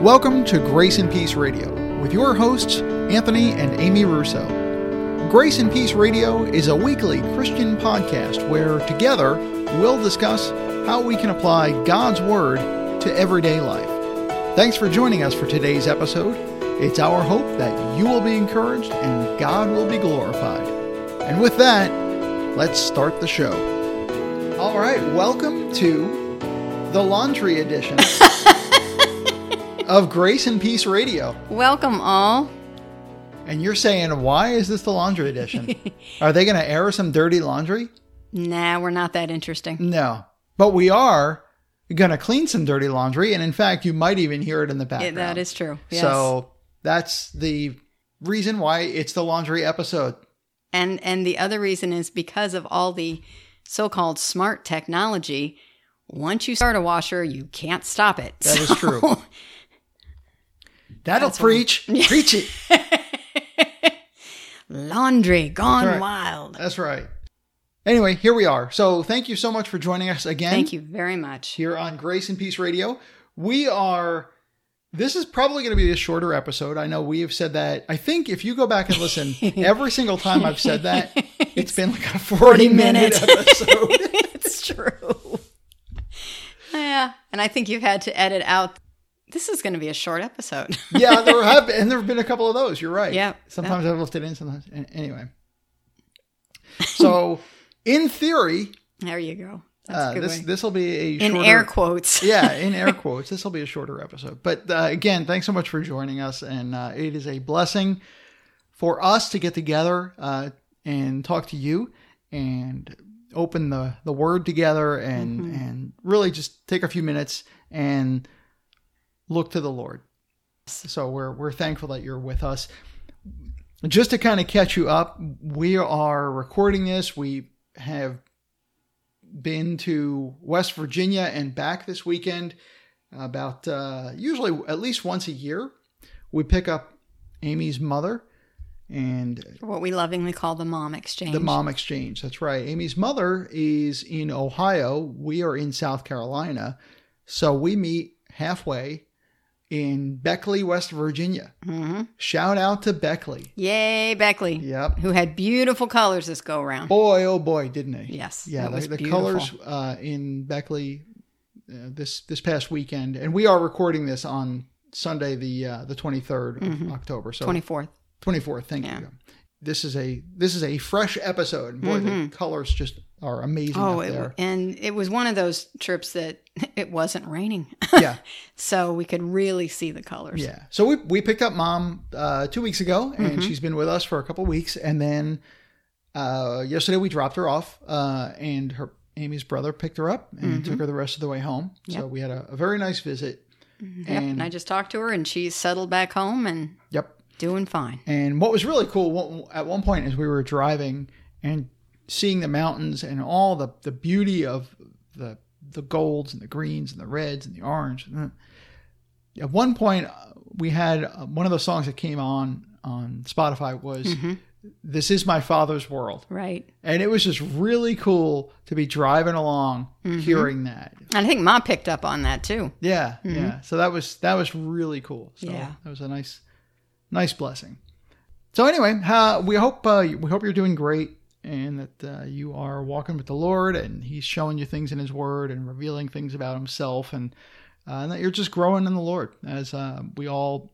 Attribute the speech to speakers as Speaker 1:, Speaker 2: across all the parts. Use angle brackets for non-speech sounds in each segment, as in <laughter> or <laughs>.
Speaker 1: Welcome to Grace and Peace Radio with your hosts, Anthony and Amy Russo. Grace and Peace Radio is a weekly Christian podcast where together we'll discuss how we can apply God's Word to everyday life. Thanks for joining us for today's episode. It's our hope that you will be encouraged and God will be glorified. And with that, let's start the show. All right, welcome to the laundry edition <laughs> of Grace and Peace Radio.
Speaker 2: Welcome all.
Speaker 1: And you're saying, why is this the laundry edition? <laughs> are they going to air some dirty laundry?
Speaker 2: Nah, we're not that interesting.
Speaker 1: No. But we are going to clean some dirty laundry. And in fact, you might even hear it in the background.
Speaker 2: Yeah, that is true. Yes.
Speaker 1: So that's the reason why it's the laundry episode.
Speaker 2: and and the other reason is because of all the so-called smart technology. Once you start a washer, you can't stop it.
Speaker 1: That is
Speaker 2: So-
Speaker 1: true. <laughs> That'll
Speaker 2: That's
Speaker 1: preach. <laughs> Preach it. <laughs>
Speaker 2: Laundry gone
Speaker 1: Right.
Speaker 2: wild.
Speaker 1: That's right. Anyway, here we are. So thank you so much for joining us again.
Speaker 2: Thank you very much.
Speaker 1: here on Grace and Peace Radio. We are. This is probably going to be a shorter episode. I know we have said that. I think if you go back and listen, <laughs> every single time I've said that, it's been like a 40 minute
Speaker 2: minutes.
Speaker 1: episode.
Speaker 2: it's true. Yeah, and I think you've had to edit out. This is going to be a short episode. <laughs>
Speaker 1: yeah, there <laughs> have been, and there have been a couple of those. You're right.
Speaker 2: Yeah.
Speaker 1: Sometimes I've left it in, sometimes. Anyway. So, <laughs> in theory,
Speaker 2: there you go. That's
Speaker 1: uh, this this will be a
Speaker 2: In
Speaker 1: shorter,
Speaker 2: air quotes.
Speaker 1: yeah, in air quotes. This will be a shorter episode. But uh, again, thanks so much for joining us. And uh, it is a blessing for us to get together uh, and talk to you and open the, the word together and, and really just take a few minutes and look to the Lord. So we're, we're thankful that you're with us. Just to kind of catch you up, we are recording this. We have been to West Virginia and back this weekend. About uh, usually at least once a year, we pick up Amy's mother and
Speaker 2: What we lovingly call the mom exchange.
Speaker 1: the mom exchange. That's right. Amy's mother is in Ohio. We are in South Carolina. So we meet halfway in Beckley, West Virginia.
Speaker 2: hmm
Speaker 1: Shout out to Beckley.
Speaker 2: Yay, Beckley.
Speaker 1: Yep.
Speaker 2: Who had beautiful colors this go around.
Speaker 1: Boy, oh boy, didn't they?
Speaker 2: Yes.
Speaker 1: Yeah, the,
Speaker 2: was
Speaker 1: the colors uh, in Beckley uh, this this past weekend, and we are recording this on Sunday, the uh, the twenty of October. So
Speaker 2: 24th.
Speaker 1: twenty fourth. Thank
Speaker 2: Mm-hmm. Yeah.
Speaker 1: you. This is a this is a fresh episode. Boy, the colors just are amazing
Speaker 2: Mm-hmm. Oh, it, and it was one of those trips that <laughs> it wasn't raining.
Speaker 1: yeah, <laughs>
Speaker 2: so we could really see the colors.
Speaker 1: yeah. So we we picked up mom uh, two weeks ago, and
Speaker 2: Mm-hmm.
Speaker 1: she's been with us for a couple weeks, and then uh, yesterday we dropped her off, uh, and her Amy's brother picked her up and took her the rest of the way home. So
Speaker 2: Mm-hmm.
Speaker 1: We had a, a very nice visit.
Speaker 2: Yep. And I just talked to her and she's settled back home and
Speaker 1: Yep.
Speaker 2: doing fine.
Speaker 1: And what was really cool at one point is we were driving and seeing the mountains and all the, the beauty of the the golds and the greens and the reds and the orange. At one point, uh, we had uh, one of the songs that came on on Spotify was "This Is My Father's World,"
Speaker 2: Right.
Speaker 1: and it was just really cool to be driving along, hearing that.
Speaker 2: And I think mom picked up on that too.
Speaker 1: Yeah, yeah. So that was that was really cool. So
Speaker 2: Yeah.
Speaker 1: that was a nice, nice blessing. So anyway, uh, we hope uh, we hope you're doing great and that uh, you are walking with the Lord and He's showing you things in His Word and revealing things about Himself and, uh, and that you're just growing in the Lord as uh, we all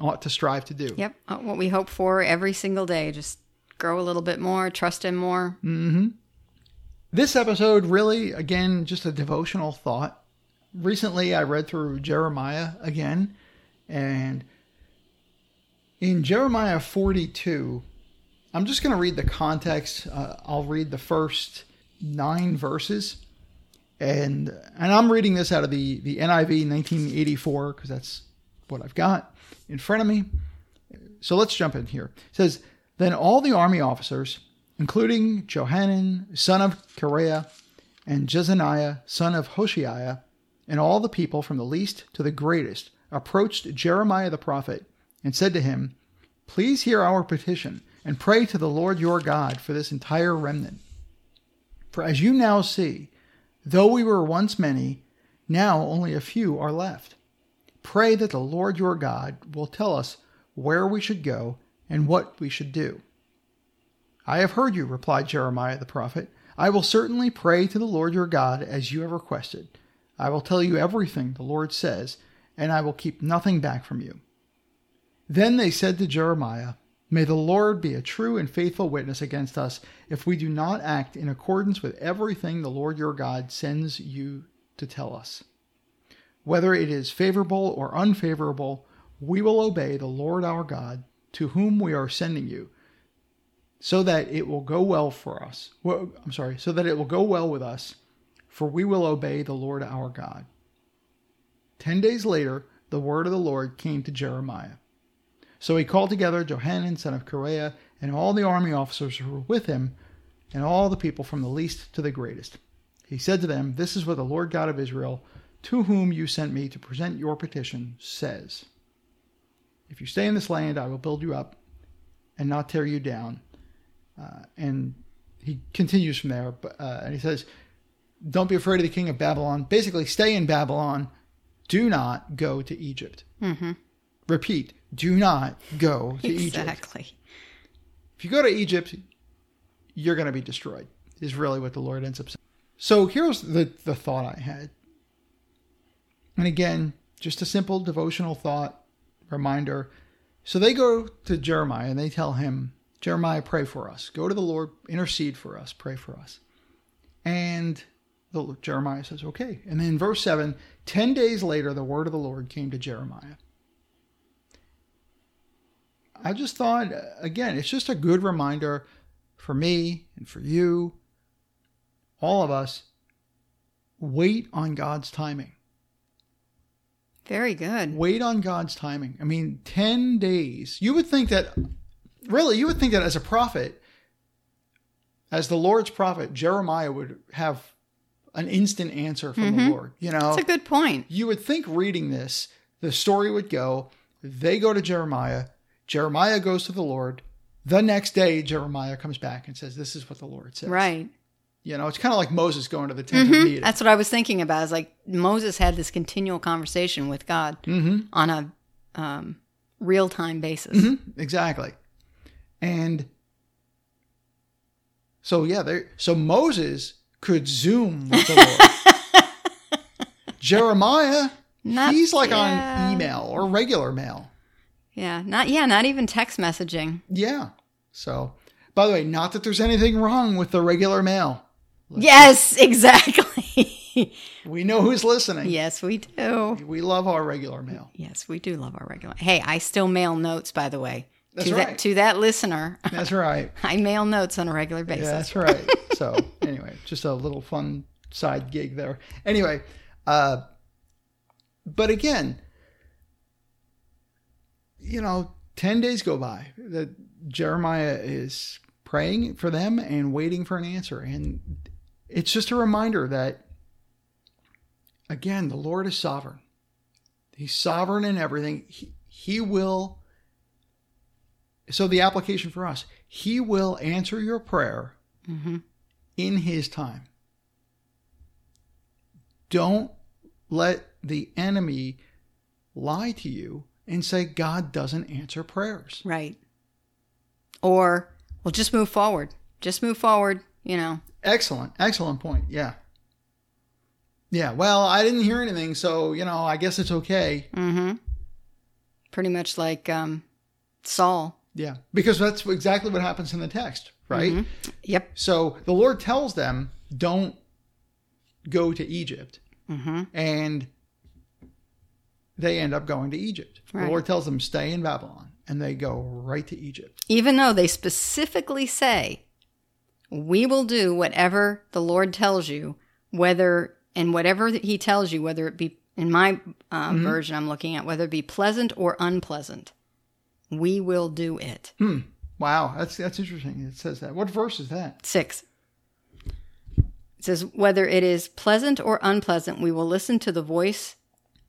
Speaker 1: ought to strive to do.
Speaker 2: Yep. Uh, What we hope for every single day. Just grow a little bit more, trust him more.
Speaker 1: This episode really, again, just a devotional thought. Recently, I read through Jeremiah again, and in Jeremiah 42, I'm just going to read the context. Uh, I'll read the first nine verses, and and I'm reading this out of the the NIV 1984 because that's what I've got in front of me. So let's jump in here. It says, Then all the army officers, including Johanan, son of Kareah, and Jezaniah, son of Hoshaiah, and all the people from the least to the greatest, approached Jeremiah the prophet and said to him, Please hear our petition and pray to the Lord your God for this entire remnant. For as you now see, though we were once many, now only a few are left. Pray that the Lord your God will tell us where we should go and what we should do. I have heard you, replied Jeremiah the prophet. I will certainly pray to the Lord your God as you have requested. I will tell you everything the Lord says, and I will keep nothing back from you. Then they said to Jeremiah, May the Lord be a true and faithful witness against us if we do not act in accordance with everything the Lord your God sends you to tell us. Whether it is favorable or unfavorable, we will obey the Lord our God, to whom we are sending you, so that it will go well for us. Well, I'm sorry, so that it will go well with us, for we will obey the Lord our God. Ten days later, the word of the Lord came to Jeremiah. So he called together Johanan, son of Kareah, and all the army officers who were with him, and all the people from the least to the greatest. He said to them, This is what the Lord God of Israel, to whom you sent me to present your petition, says If you stay in this land, I will build you up and not tear you down. Uh, and he continues from there, uh, and he says, Don't be afraid of the king of Babylon. Basically, stay in Babylon. Do not go to Egypt.
Speaker 2: Mm-hmm.
Speaker 1: Repeat, do not go to Egypt.
Speaker 2: Exactly.
Speaker 1: If you go to Egypt, you're going to be destroyed, is really what the Lord ends up saying. So here's the, the thought I had. And again, just a simple devotional thought reminder. So they go to Jeremiah and they tell him, Jeremiah, pray for us. Go to the Lord, intercede for us, pray for us. And the, Jeremiah says, okay. And then in verse 7, 10 days later, the word of the Lord came to Jeremiah. I just thought, again, it's just a good reminder for me and for you, all of us, wait on God's timing.
Speaker 2: Very good.
Speaker 1: Wait on God's timing. I mean, 10 days. You would think that, really, you would think that as a prophet, as the Lord's prophet, Jeremiah would have an instant answer from mm-hmm. the Lord. You know,
Speaker 2: that's a good point.
Speaker 1: You would think reading this, the story would go, they go to Jeremiah, Jeremiah goes to the Lord. The next day, Jeremiah comes back and says, This is what the Lord says.
Speaker 2: Right.
Speaker 1: You know, it's kind of like Moses going to the tent mm-hmm. of meeting.
Speaker 2: That's what I was thinking about. Is like Moses had this continual conversation with God
Speaker 1: mm-hmm.
Speaker 2: on a um, real time basis.
Speaker 1: Mm-hmm. Exactly. And so, yeah, there. So Moses could Zoom with the Lord. <laughs> Jeremiah, Not, he's like yeah. on email or regular mail.
Speaker 2: Yeah, not yeah, not even text messaging.
Speaker 1: Yeah. So, by the way, not that there's anything wrong with the regular mail.
Speaker 2: Let's yes, <laughs> exactly.
Speaker 1: we know who's listening.
Speaker 2: Yes, we do.
Speaker 1: We love our regular mail.
Speaker 2: Yes, we do love our regular. Hey, I still mail notes, by the way.
Speaker 1: That's
Speaker 2: to
Speaker 1: right.
Speaker 2: That, to that listener. <laughs>
Speaker 1: That's right.
Speaker 2: I mail notes on a regular basis.
Speaker 1: Yeah, that's right. so, <laughs> anyway, just a little fun side gig there. Anyway, uh, but again, you know, 10 days go by that Jeremiah is praying for them and waiting for an answer. And it's just a reminder that, again, the Lord is sovereign. He's sovereign in everything. He, he will. So, the application for us, He will answer your prayer
Speaker 2: mm-hmm.
Speaker 1: in His time. Don't let the enemy lie to you and say God doesn't answer prayers.
Speaker 2: Right. Or, well, just move forward. Just move forward, you know.
Speaker 1: Excellent. Excellent point. Yeah. Yeah. Well, I didn't hear anything, so, you know, I guess it's okay.
Speaker 2: Mm-hmm. Pretty much like um, Saul.
Speaker 1: Yeah. Because that's exactly what happens in the text, right?
Speaker 2: Mm-hmm. Yep.
Speaker 1: So the Lord tells them, don't go to Egypt.
Speaker 2: Mm-hmm.
Speaker 1: And they end up going to Egypt. Right. The Lord tells them, stay in Babylon, and they go right to Egypt.
Speaker 2: Even though they specifically say, we will do whatever the Lord tells you, whether, and whatever he tells you, whether it be, in my uh, mm-hmm. version I'm looking at, whether it be pleasant or unpleasant, we will do it.
Speaker 1: Hmm. Wow, that's that's interesting. It says that. What verse is that?
Speaker 2: Six. It says, whether it is pleasant or unpleasant, we will listen to the voice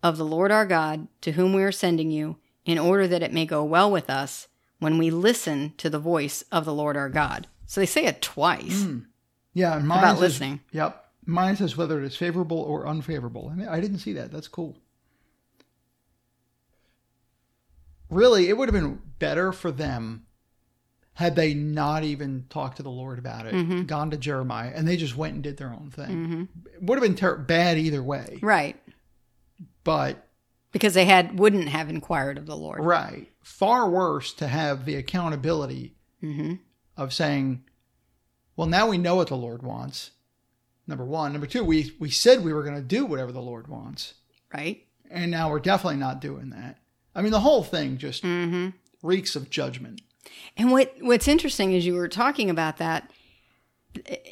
Speaker 2: of the Lord our God, to whom we are sending you, in order that it may go well with us when we listen to the voice of the Lord our God. So they say it twice.
Speaker 1: Mm. Yeah, mine
Speaker 2: about
Speaker 1: says,
Speaker 2: listening.
Speaker 1: Yep, mine says whether it is favorable or unfavorable, and I didn't see that. That's cool. really, it would have been better for them had they not even talked to the Lord about it,
Speaker 2: Mm-hmm.
Speaker 1: gone to Jeremiah, and they just went and did their own thing. It would have been ter- bad either way.
Speaker 2: Right.
Speaker 1: But
Speaker 2: Because they had wouldn't have inquired of the Lord.
Speaker 1: right, far worse to have the accountability
Speaker 2: Mm-hmm.
Speaker 1: of saying, "Well, now we know what the Lord wants." Number one, number two, we we said we were going to do whatever the Lord wants,
Speaker 2: Right.
Speaker 1: and now we're definitely not doing that. I mean, the whole thing just
Speaker 2: Mm-hmm.
Speaker 1: reeks of judgment.
Speaker 2: And what what's interesting is you were talking about that,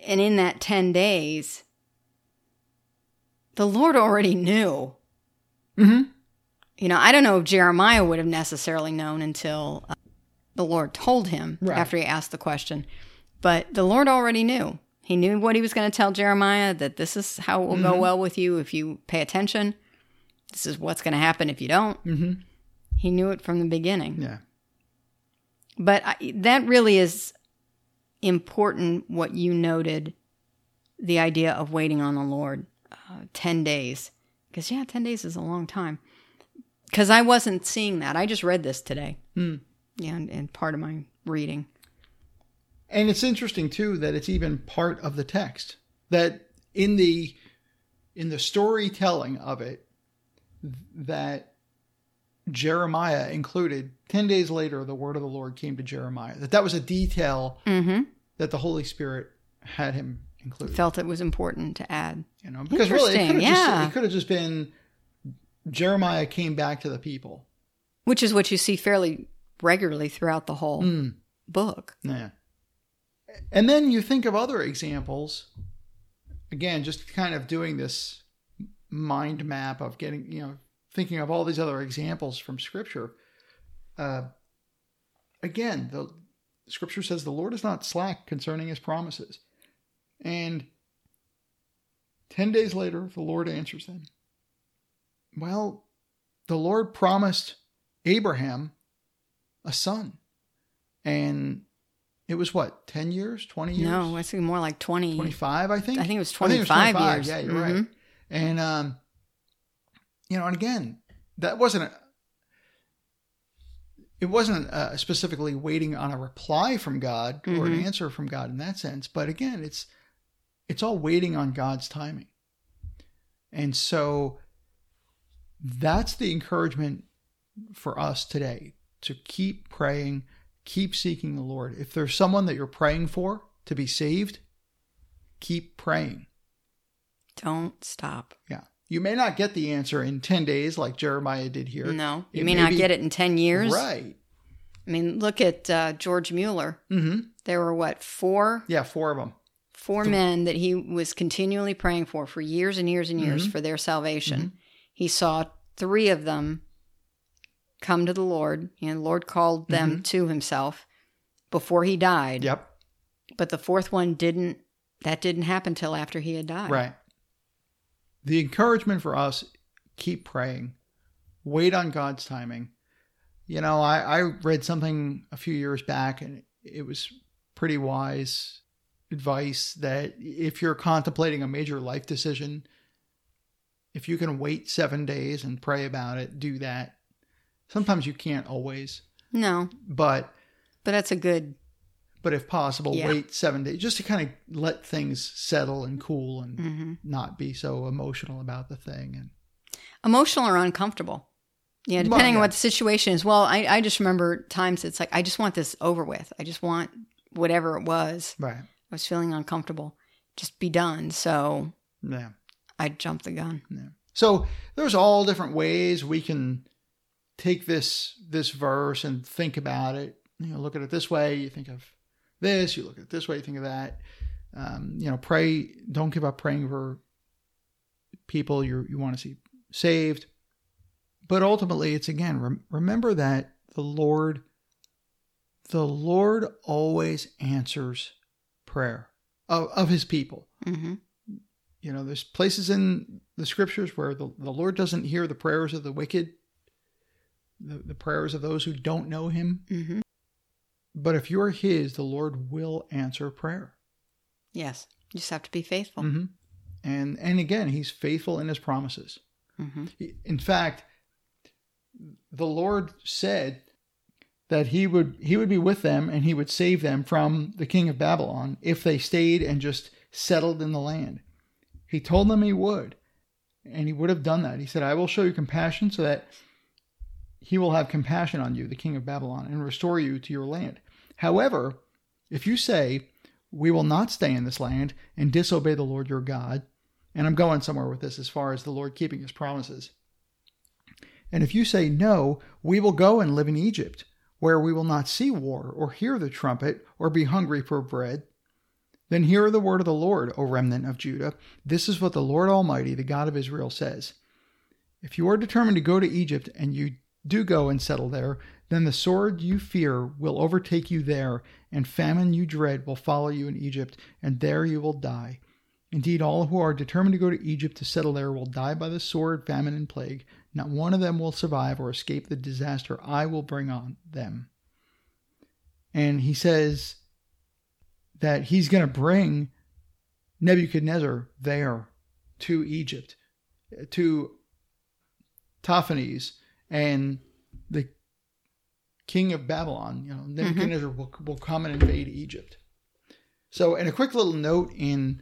Speaker 2: and in that ten days, the Lord already knew.
Speaker 1: Mm-hmm.
Speaker 2: You know, I don't know if Jeremiah would have necessarily known until uh, the Lord told him
Speaker 1: Right.
Speaker 2: after he asked the question, but the Lord already knew. He knew what he was going to tell Jeremiah that this is how it will go well with you if you pay attention. This is what's going to happen if you don't.
Speaker 1: Mm-hmm.
Speaker 2: He knew it from the beginning.
Speaker 1: Yeah.
Speaker 2: But I, that really is important what you noted the idea of waiting on the Lord uh, 10 days. Because, yeah, 10 days is a long time. Because I wasn't seeing that. I just read this today.
Speaker 1: Hmm.
Speaker 2: Yeah, and, and part of my reading.
Speaker 1: And it's interesting too that it's even part of the text that in the in the storytelling of it that Jeremiah included 10 days later the word of the Lord came to Jeremiah that that was a detail
Speaker 2: Mm-hmm.
Speaker 1: that the Holy Spirit had him
Speaker 2: Felt it was important to add.
Speaker 1: you know because really it could have
Speaker 2: yeah.
Speaker 1: just it could have just been Jeremiah came back to the people
Speaker 2: Which is what you see fairly regularly throughout the whole
Speaker 1: Mm.
Speaker 2: book.
Speaker 1: Yeah. And then you think of other examples. Again, just kind of doing this mind map of getting, you know, thinking of all these other examples from Scripture. Uh, again, the Scripture says the Lord is not slack concerning His promises, and ten days later, the Lord answers them. Well, the Lord promised Abraham a son, and it was what, 10 years, 20 years?
Speaker 2: No, I think more like 20.
Speaker 1: 25, I think.
Speaker 2: I think it was
Speaker 1: I think
Speaker 2: 25, years.
Speaker 1: Yeah, you're
Speaker 2: Mhm.
Speaker 1: right. And, um, you know, and again, that wasn't, a, it wasn't uh, specifically waiting on a reply from God or an
Speaker 2: Mhm.
Speaker 1: answer from God in that sense. But again, it's, it's all waiting on God's timing. And so that's the encouragement for us today to keep praying, keep seeking the Lord. If there's someone that you're praying for to be saved, keep praying.
Speaker 2: Don't stop.
Speaker 1: Yeah. You may not get the answer in 10 days like Jeremiah did here.
Speaker 2: No, you
Speaker 1: It
Speaker 2: may
Speaker 1: may
Speaker 2: not
Speaker 1: be-
Speaker 2: get it in 10 years.
Speaker 1: Right.
Speaker 2: I mean, look at uh, George Mueller.
Speaker 1: Mm-hmm.
Speaker 2: There were what, four
Speaker 1: Yeah, four of them.
Speaker 2: Four men that he was continually praying for for years and years and years
Speaker 1: Mhm.
Speaker 2: for their salvation. He saw three of them come to the Lord. and the Lord called them to himself before he died.
Speaker 1: Yep.
Speaker 2: But the fourth one didn't that didn't happen till after he had died.
Speaker 1: Right. The encouragement for us keep praying, wait on God's timing. You know, I, I read something a few years back and it was pretty wise advice that if you're contemplating a major life decision, if you can wait seven days and pray about it, do that. Sometimes you can't always,
Speaker 2: No,
Speaker 1: but
Speaker 2: but that's a good
Speaker 1: but if possible,
Speaker 2: Yeah.
Speaker 1: wait seven days just to kind of let things settle and cool and
Speaker 2: hmm
Speaker 1: not be so emotional about the thing. And
Speaker 2: emotional or uncomfortable. Yeah,
Speaker 1: Well,
Speaker 2: depending
Speaker 1: yeah.
Speaker 2: on what the situation is. Well, I, I just remember times it's like I just want this over with. I just want whatever it was.
Speaker 1: right,
Speaker 2: was feeling uncomfortable. Just be done. So
Speaker 1: yeah,
Speaker 2: I jumped the gun.
Speaker 1: yeah. So there's all different ways we can take this this verse and think about it. You know, look at it this way. You think of this. You look at it this way. You think of that. Um, you know, pray. Don't give up praying for people you you want to see saved. But ultimately, it's again rem- remember that the Lord, the Lord always answers prayer of, of His people.
Speaker 2: hmm
Speaker 1: You know, there's places in the scriptures where the, the Lord doesn't hear the prayers of the wicked, the, the prayers of those who don't know Him.
Speaker 2: hmm
Speaker 1: But if you're His, the Lord will answer prayer.
Speaker 2: Yes. You just have to be faithful.
Speaker 1: hmm And and again, He's faithful in His promises.
Speaker 2: hmm
Speaker 1: In fact, the Lord said that he would he would be with them and he would save them from the king of Babylon if they stayed and just settled in the land. He told them he would, and he would have done that. He said, "I will show you compassion so that he will have compassion on you, the king of Babylon, and restore you to your land." However, if you say, "We will not stay in this land and disobey the Lord your God," and I'm going somewhere with this as far as the Lord keeping his promises. And if you say, No, we will go and live in Egypt, where we will not see war, or hear the trumpet, or be hungry for bread, then hear the word of the Lord, O remnant of Judah. This is what the Lord Almighty, the God of Israel, says. If you are determined to go to Egypt, and you do go and settle there, then the sword you fear will overtake you there, and famine you dread will follow you in Egypt, and there you will die. Indeed, all who are determined to go to Egypt to settle there will die by the sword, famine, and plague. Not one of them will survive or escape the disaster I will bring on them. And he says that he's going to bring Nebuchadnezzar there to Egypt, to Tahpanhes and the king of Babylon. You know, Nebuchadnezzar mm-hmm. will, will come and invade Egypt. So, and a quick little note in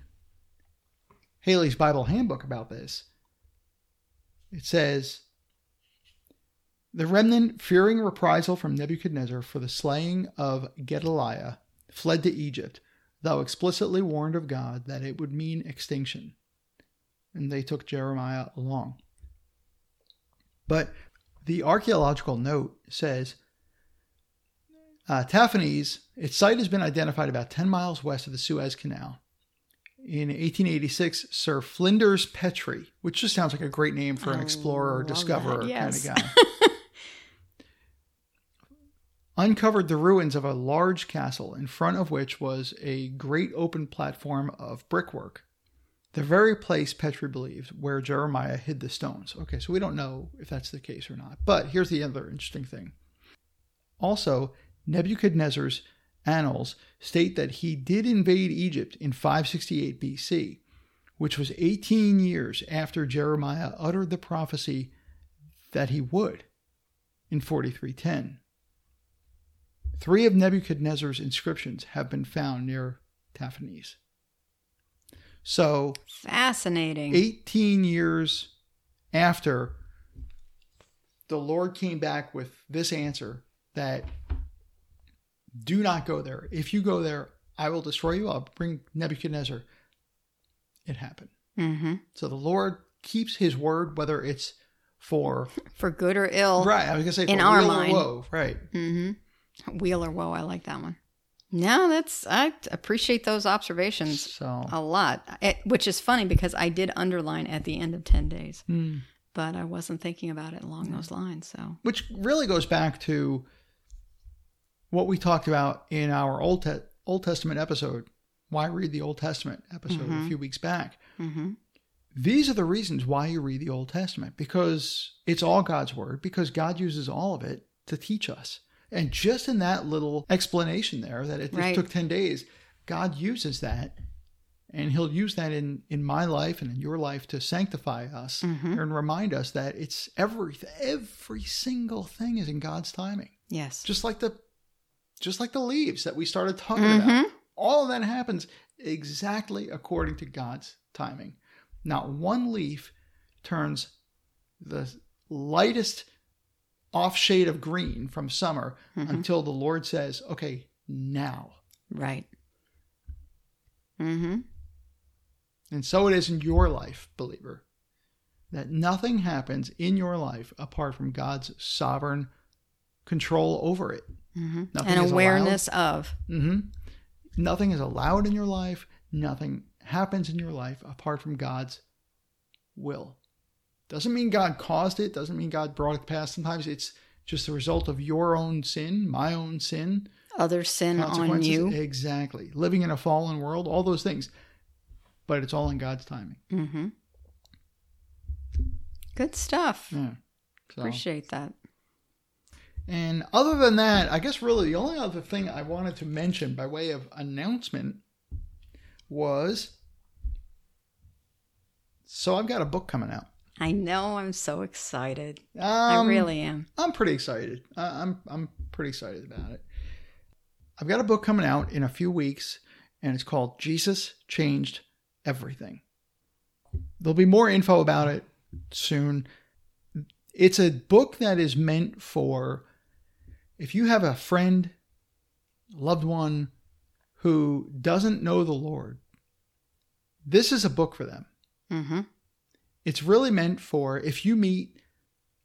Speaker 1: Halley's Bible Handbook about this. It says, The remnant, fearing reprisal from Nebuchadnezzar for the slaying of Gedaliah, fled to Egypt, though explicitly warned of God that it would mean extinction. And they took Jeremiah along. But the archaeological note says uh, Tahpanhes, its site has been identified about 10 miles west of the Suez Canal in 1886, Sir Flinders Petrie, which just sounds like a great name for an explorer or discoverer yes. kind of guy, <laughs> uncovered the ruins of a large castle in front of which was a great open platform of brickwork. The very place Petrie believed where Jeremiah hid the stones. Okay, so we don't know if that's the case or not. But here's the other interesting thing. Also, Nebuchadnezzar's annals state that he did invade Egypt in 568 BC, which was 18 years after Jeremiah uttered the prophecy that he would in 4310. Three of Nebuchadnezzar's inscriptions have been found near Tahpanhes. So,
Speaker 2: fascinating.
Speaker 1: 18 years after the Lord came back with this answer that do not go there. If you go there, I will destroy you. I'll bring Nebuchadnezzar. It happened.
Speaker 2: Mm-hmm.
Speaker 1: So the Lord keeps his word, whether it's for <laughs>
Speaker 2: for good or ill.
Speaker 1: Right. I was gonna say
Speaker 2: in our mind.
Speaker 1: woe. Right.
Speaker 2: Mm-hmm. Weal or woe. I like that one. No, that's I appreciate those observations
Speaker 1: so.
Speaker 2: a lot. It, which is funny because I did underline at the end of ten days,
Speaker 1: mm.
Speaker 2: but I wasn't thinking about it along those lines. So,
Speaker 1: which really goes back to what we talked about in our Old, Te- Old Testament episode, why read the Old Testament episode mm-hmm. a few weeks back.
Speaker 2: Mm-hmm.
Speaker 1: These are the reasons why you read the Old Testament because it's all God's word, because God uses all of it to teach us. And just in that little explanation there, that it right. took 10 days, God uses that and he'll use that in in my life and in your life to sanctify us
Speaker 2: mm-hmm.
Speaker 1: and remind us that it's every every single thing is in God's timing.
Speaker 2: Yes.
Speaker 1: Just like the just like the leaves that we started talking
Speaker 2: mm-hmm.
Speaker 1: about. All of that happens exactly according to God's timing. Not one leaf turns the lightest off shade of green from summer
Speaker 2: mm-hmm.
Speaker 1: until the Lord says, okay, now.
Speaker 2: Right. Mm-hmm.
Speaker 1: And so it is in your life, believer, that nothing happens in your life apart from God's sovereign control over it.
Speaker 2: Mm-hmm. And awareness of.
Speaker 1: Mm-hmm. Nothing is allowed in your life. Nothing happens in your life apart from God's will. Doesn't mean God caused it. Doesn't mean God brought it to pass. Sometimes it's just the result of your own sin, my own sin,
Speaker 2: other sin on you.
Speaker 1: Exactly. Living in a fallen world, all those things. But it's all in God's timing.
Speaker 2: Mm-hmm. Good stuff.
Speaker 1: Yeah.
Speaker 2: So. Appreciate that.
Speaker 1: And other than that, I guess really the only other thing I wanted to mention by way of announcement was so I've got a book coming out.
Speaker 2: I know. I'm so excited.
Speaker 1: Um, I
Speaker 2: really am.
Speaker 1: I'm pretty excited. I'm I'm pretty excited about it. I've got a book coming out in a few weeks, and it's called Jesus Changed Everything. There'll be more info about it soon. It's a book that is meant for if you have a friend, loved one who doesn't know the Lord, this is a book for them.
Speaker 2: Mm-hmm.
Speaker 1: It's really meant for if you meet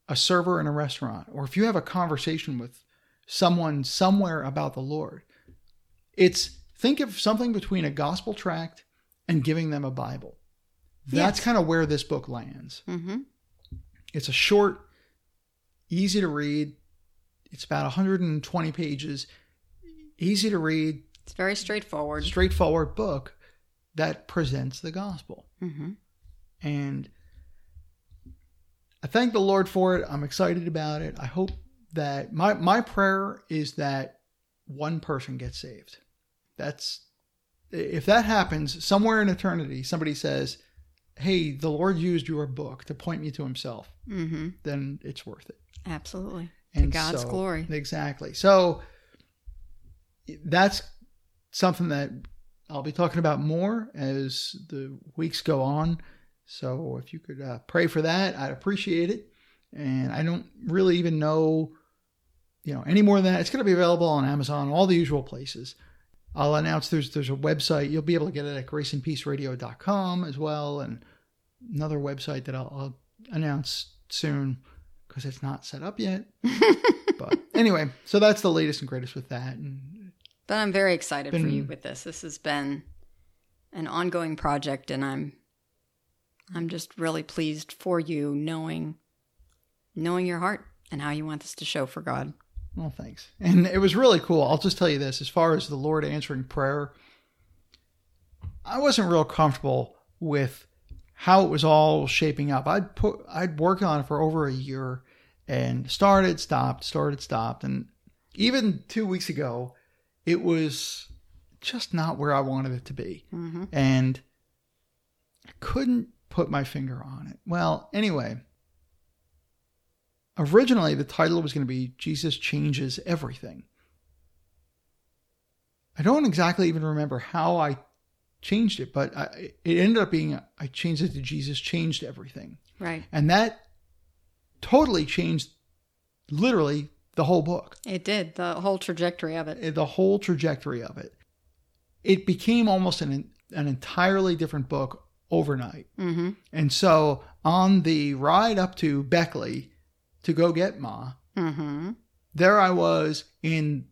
Speaker 1: a server in a restaurant or if you have a conversation with someone somewhere about the Lord. It's think of something between a gospel tract and giving them a Bible. That's
Speaker 2: Yes.
Speaker 1: kind of where this book lands.
Speaker 2: Mm-hmm.
Speaker 1: It's a short, easy to read. It's about 120 pages, easy to read,
Speaker 2: It's very straightforward.
Speaker 1: straightforward book that presents the gospel.
Speaker 2: Mm-hmm.
Speaker 1: And I thank the Lord for it. I'm excited about it. I hope that my my prayer is that one person gets saved. That's if that happens somewhere in eternity, somebody says, "Hey, the Lord used your book to point me to Himself,"
Speaker 2: Mm-hmm.
Speaker 1: then it's worth it.
Speaker 2: Absolutely.
Speaker 1: And
Speaker 2: God's
Speaker 1: so-
Speaker 2: glory.
Speaker 1: Exactly. So that's something that I'll be talking about more as the weeks go on. So if you could uh, pray for that, I'd appreciate it. And I don't really even know, you know, any more than that. It's going to be available on Amazon, all the usual places. I'll announce there's there's a website. You'll be able to get it at graceandpeaceradio.com as well, and another website that I'll, I'll announce soon because it's not set up yet. <laughs> but anyway, so that's the latest and greatest with that. And
Speaker 2: But I'm very excited for you with this. This has been an ongoing project and I'm I'm just really pleased for you knowing knowing your heart and how you want this to show for God.
Speaker 1: well, thanks. And it was really cool. I'll just tell you this: as far as the Lord answering prayer, I wasn't real comfortable with how it was all shaping up. I'd put I'd worked on it for over a year and started, stopped, started, stopped, and even two weeks ago, it was just not where I wanted it to be.
Speaker 2: Mm-hmm.
Speaker 1: and I couldn't put my finger on it. Well, anyway, originally the title was going to be Jesus Changes Everything. I don't exactly even remember how I changed it, but I, it ended up being I changed it to Jesus Changed Everything.
Speaker 2: Right.
Speaker 1: And that totally changed literally the whole book
Speaker 2: It did. The whole trajectory of it.
Speaker 1: the whole trajectory of it. It became almost an an entirely different book overnight.
Speaker 2: Mm-hmm.
Speaker 1: And so on the ride up to Beckley to go get Ma,
Speaker 2: Mm-hmm.
Speaker 1: there I was in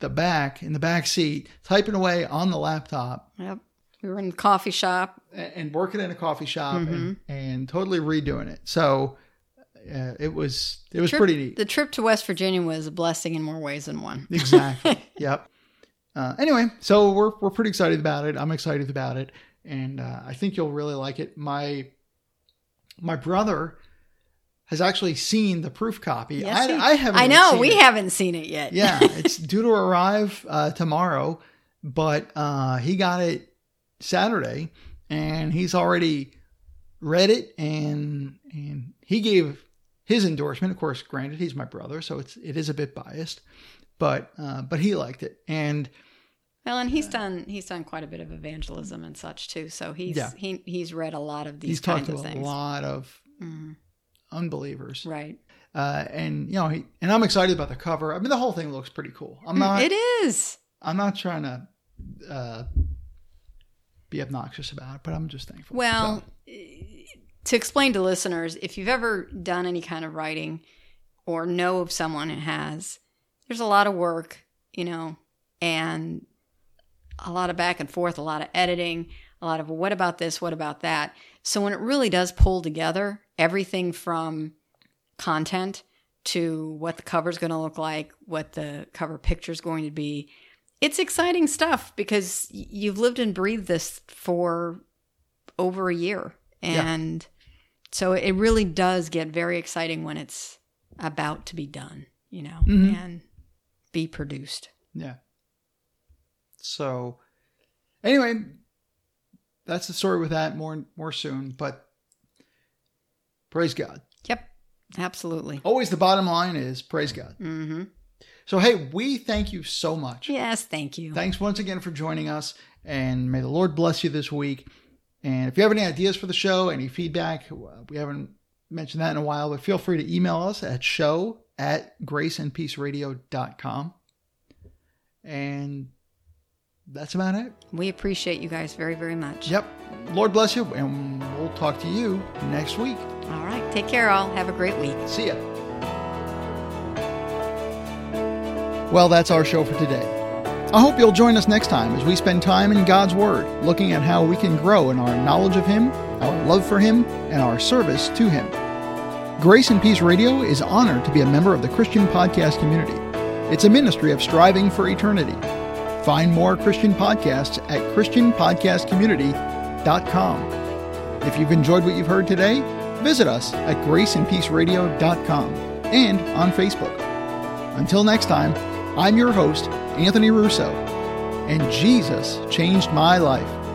Speaker 1: the back, in the back seat, typing away on the laptop
Speaker 2: Yep. We were in the coffee shop.
Speaker 1: and working in a coffee shop
Speaker 2: Mm-hmm.
Speaker 1: and, and totally redoing it. So uh, it was it was
Speaker 2: Trip-
Speaker 1: pretty neat.
Speaker 2: The trip to West Virginia was a blessing in more ways than one.
Speaker 1: Exactly. <laughs> yep. Uh, anyway, so we're we're pretty excited about it. I'm excited about it, and uh, I think you'll really like it. My my brother has actually seen the proof copy.
Speaker 2: Yes,
Speaker 1: I, I haven't.
Speaker 2: I know we
Speaker 1: it.
Speaker 2: haven't seen it yet.
Speaker 1: yeah, <laughs> it's due to arrive uh, tomorrow, but uh, he got it Saturday, and he's already read it, and and he gave his endorsement. Of course, granted, he's my brother, so it's it is a bit biased, but uh, but he liked it, and
Speaker 2: Well, and he's done he's done quite a bit of evangelism and such too. So he's
Speaker 1: Yeah.
Speaker 2: he he's read a lot of these
Speaker 1: he's talked
Speaker 2: kinds
Speaker 1: to
Speaker 2: of
Speaker 1: a
Speaker 2: things.
Speaker 1: lot of
Speaker 2: Mhm.
Speaker 1: unbelievers,
Speaker 2: Right.
Speaker 1: uh, and you know, he, and I'm excited about the cover. I mean, the whole thing looks pretty cool. I'm not.
Speaker 2: it is.
Speaker 1: I'm not trying to uh, be obnoxious about it, but I'm just thankful.
Speaker 2: Well,
Speaker 1: So,
Speaker 2: to explain to listeners, if you've ever done any kind of writing or know of someone who has, there's a lot of work, you know, and a lot of back and forth, a lot of editing, a lot of what about this, what about that. So when it really does pull together everything from content to what the cover's going to look like, what the cover picture is going to be, it's exciting stuff because you've lived and breathed this for over a year.
Speaker 1: Yeah.
Speaker 2: And so it really does get very exciting when it's about to be done, you know,
Speaker 1: Mhm.
Speaker 2: and be produced.
Speaker 1: yeah. So, anyway, that's the story with that. More more soon, but praise God.
Speaker 2: Yep. Absolutely.
Speaker 1: Always the bottom line is praise God.
Speaker 2: Mm-hmm.
Speaker 1: So, hey, we thank you so much.
Speaker 2: Yes, thank you.
Speaker 1: Thanks once again for joining us, and may the Lord bless you this week. And if you have any ideas for the show, any feedback, we haven't mentioned that in a while, but feel free to email us at show at graceandpeaceradio.com. And that's about it.
Speaker 2: We appreciate you guys very, very much.
Speaker 1: Yep. Lord bless you, and we'll talk to you next week.
Speaker 2: All right. Take care, all. Have a great week.
Speaker 1: See ya. Well, that's our show for today. I hope you'll join us next time as we spend time in God's Word, looking at how we can grow in our knowledge of Him, our love for Him, and our service to Him. Grace and Peace Radio is honored to be a member of the Christian podcast community. It's a ministry of striving for eternity. Find more Christian podcasts at ChristianPodcastCommunity.com. If you've enjoyed what you've heard today, visit us at GraceandPeaceRadio.com and on Facebook. Until next time, I'm your host, Anthony Russo, and Jesus changed my life.